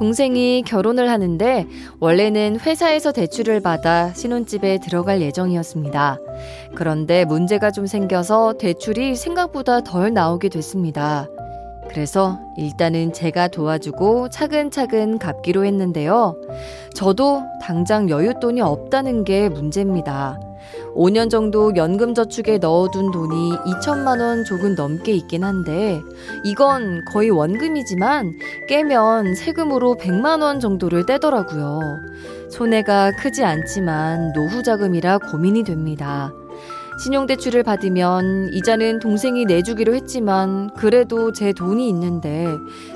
동생이 결혼을 하는데 원래는 회사에서 대출을 받아 신혼집에 들어갈 예정이었습니다. 그런데 문제가 좀 생겨서 대출이 생각보다 덜 나오게 됐습니다. 그래서 일단은 제가 도와주고 차근차근 갚기로 했는데요. 저도 당장 여윳돈이 없다는 게 문제입니다. 5년 정도 연금저축에 넣어둔 돈이 2천만 원 조금 넘게 있긴 한데 이건 거의 원금이지만 깨면 세금으로 100만 원 정도를 떼더라고요. 손해가 크지 않지만 노후 자금이라 고민이 됩니다. 신용대출을 받으면 이자는 동생이 내주기로 했지만 그래도 제 돈이 있는데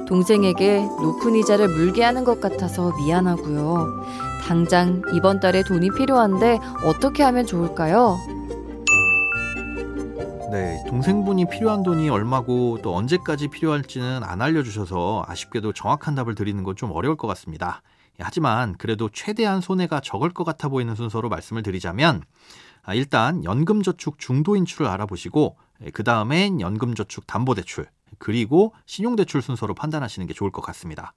동생에게 높은 이자를 물게 하는 것 같아서 미안하고요. 당장 이번 달에 돈이 필요한데 어떻게 하면 좋을까요? 네, 동생분이 필요한 돈이 얼마고 또 언제까지 필요할지는 안 알려주셔서 아쉽게도 정확한 답을 드리는 건 좀 어려울 것 같습니다. 하지만 그래도 최대한 손해가 적을 것 같아 보이는 순서로 말씀을 드리자면 아, 일단 연금저축 중도인출을 알아보시고 그 다음엔 연금저축 담보대출 그리고 신용대출 순서로 판단하시는 게 좋을 것 같습니다.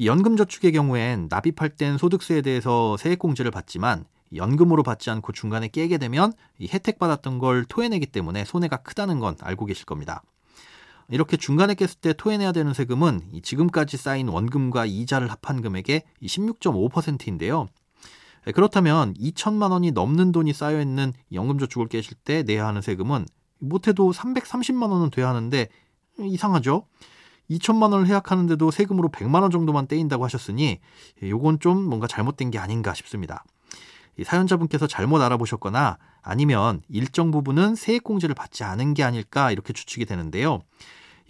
연금저축의 경우엔 납입할 땐 소득세에 대해서 세액공제를 받지만 연금으로 받지 않고 중간에 깨게 되면 이 혜택 받았던 걸 토해내기 때문에 손해가 크다는 건 알고 계실 겁니다. 이렇게 중간에 깼을 때 토해내야 되는 세금은 지금까지 쌓인 원금과 이자를 합한 금액의 16.5%인데요. 그렇다면 2천만 원이 넘는 돈이 쌓여 있는 연금저축을 깨실 때 내야 하는 세금은 못해도 330만 원은 돼야 하는데 이상하죠? 2천만 원을 해약하는데도 세금으로 100만 원 정도만 떼인다고 하셨으니 요건 좀 뭔가 잘못된 게 아닌가 싶습니다. 사연자분께서 잘못 알아보셨거나 아니면 일정 부분은 세액공제를 받지 않은 게 아닐까 이렇게 추측이 되는데요.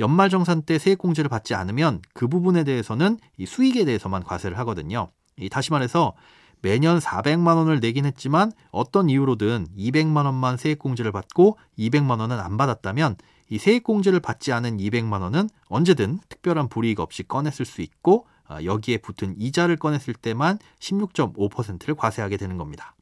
연말정산 때 세액공제를 받지 않으면 그 부분에 대해서는 이 수익에 대해서만 과세를 하거든요. 다시 말해서 매년 400만 원을 내긴 했지만 어떤 이유로든 200만 원만 세액공제를 받고 200만 원은 안 받았다면 이 세액공제를 받지 않은 200만 원은 언제든 특별한 불이익 없이 꺼냈을 수 있고 아, 여기에 붙은 이자를 꺼냈을 때만 16.5%를 과세하게 되는 겁니다.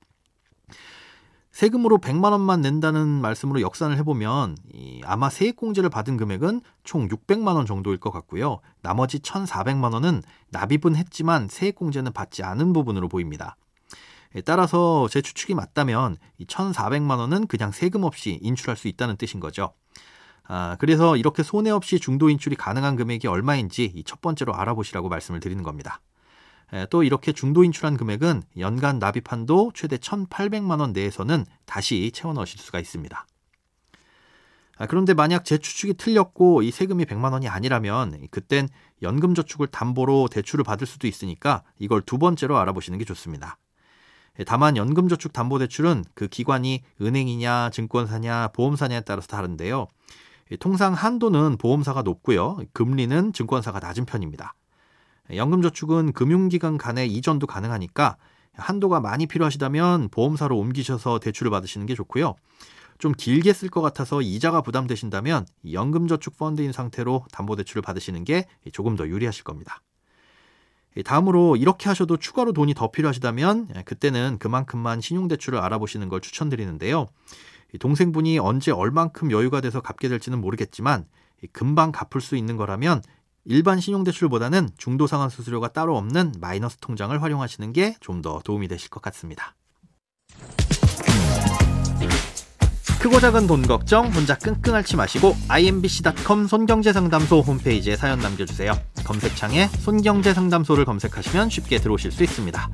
세금으로 100만 원만 낸다는 말씀으로 역산을 해보면 아마 세액공제를 받은 금액은 총 600만 원 정도일 것 같고요. 나머지 1,400만 원은 납입은 했지만 세액공제는 받지 않은 부분으로 보입니다. 따라서 제 추측이 맞다면 1,400만 원은 그냥 세금 없이 인출할 수 있다는 뜻인 거죠. 아, 그래서 이렇게 손해 없이 중도 인출이 가능한 금액이 얼마인지 첫 번째로 알아보시라고 말씀을 드리는 겁니다. 또 이렇게 중도 인출한 금액은 연간 납입 한도 최대 1,800만 원 내에서는 다시 채워 넣으실 수가 있습니다. 아, 그런데 만약 제 추측이 틀렸고 이 세금이 100만 원이 아니라면 그땐 연금 저축을 담보로 대출을 받을 수도 있으니까 이걸 두 번째로 알아보시는 게 좋습니다. 다만 연금저축 담보대출은 그 기관이 은행이냐 증권사냐 보험사냐에 따라서 다른데요. 통상 한도는 보험사가 높고요. 금리는 증권사가 낮은 편입니다. 연금저축은 금융기관 간의 이전도 가능하니까 한도가 많이 필요하시다면 보험사로 옮기셔서 대출을 받으시는 게 좋고요. 좀 길게 쓸 것 같아서 이자가 부담되신다면 연금저축 펀드인 상태로 담보대출을 받으시는 게 조금 더 유리하실 겁니다. 다음으로 이렇게 하셔도 추가로 돈이 더 필요하시다면 그때는 그만큼만 신용대출을 알아보시는 걸 추천드리는데요. 동생분이 언제 얼만큼 여유가 돼서 갚게 될지는 모르겠지만 금방 갚을 수 있는 거라면 일반 신용대출보다는 중도상환 수수료가 따로 없는 마이너스 통장을 활용하시는 게 좀 더 도움이 되실 것 같습니다. 크고 작은 돈 걱정 혼자 끙끙 앓지 마시고 imbc.com 손경제상담소 홈페이지에 사연 남겨주세요. 검색창에 손경제상담소를 검색하시면 쉽게 들어오실 수 있습니다.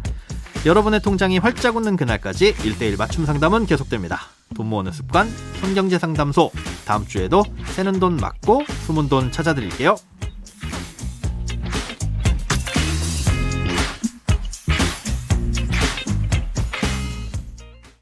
여러분의 통장이 활짝 웃는 그날까지 1대1 맞춤 상담은 계속됩니다. 돈 모으는 습관 손경제상담소 다음 주에도 새는 돈 맞고 숨은 돈 찾아드릴게요.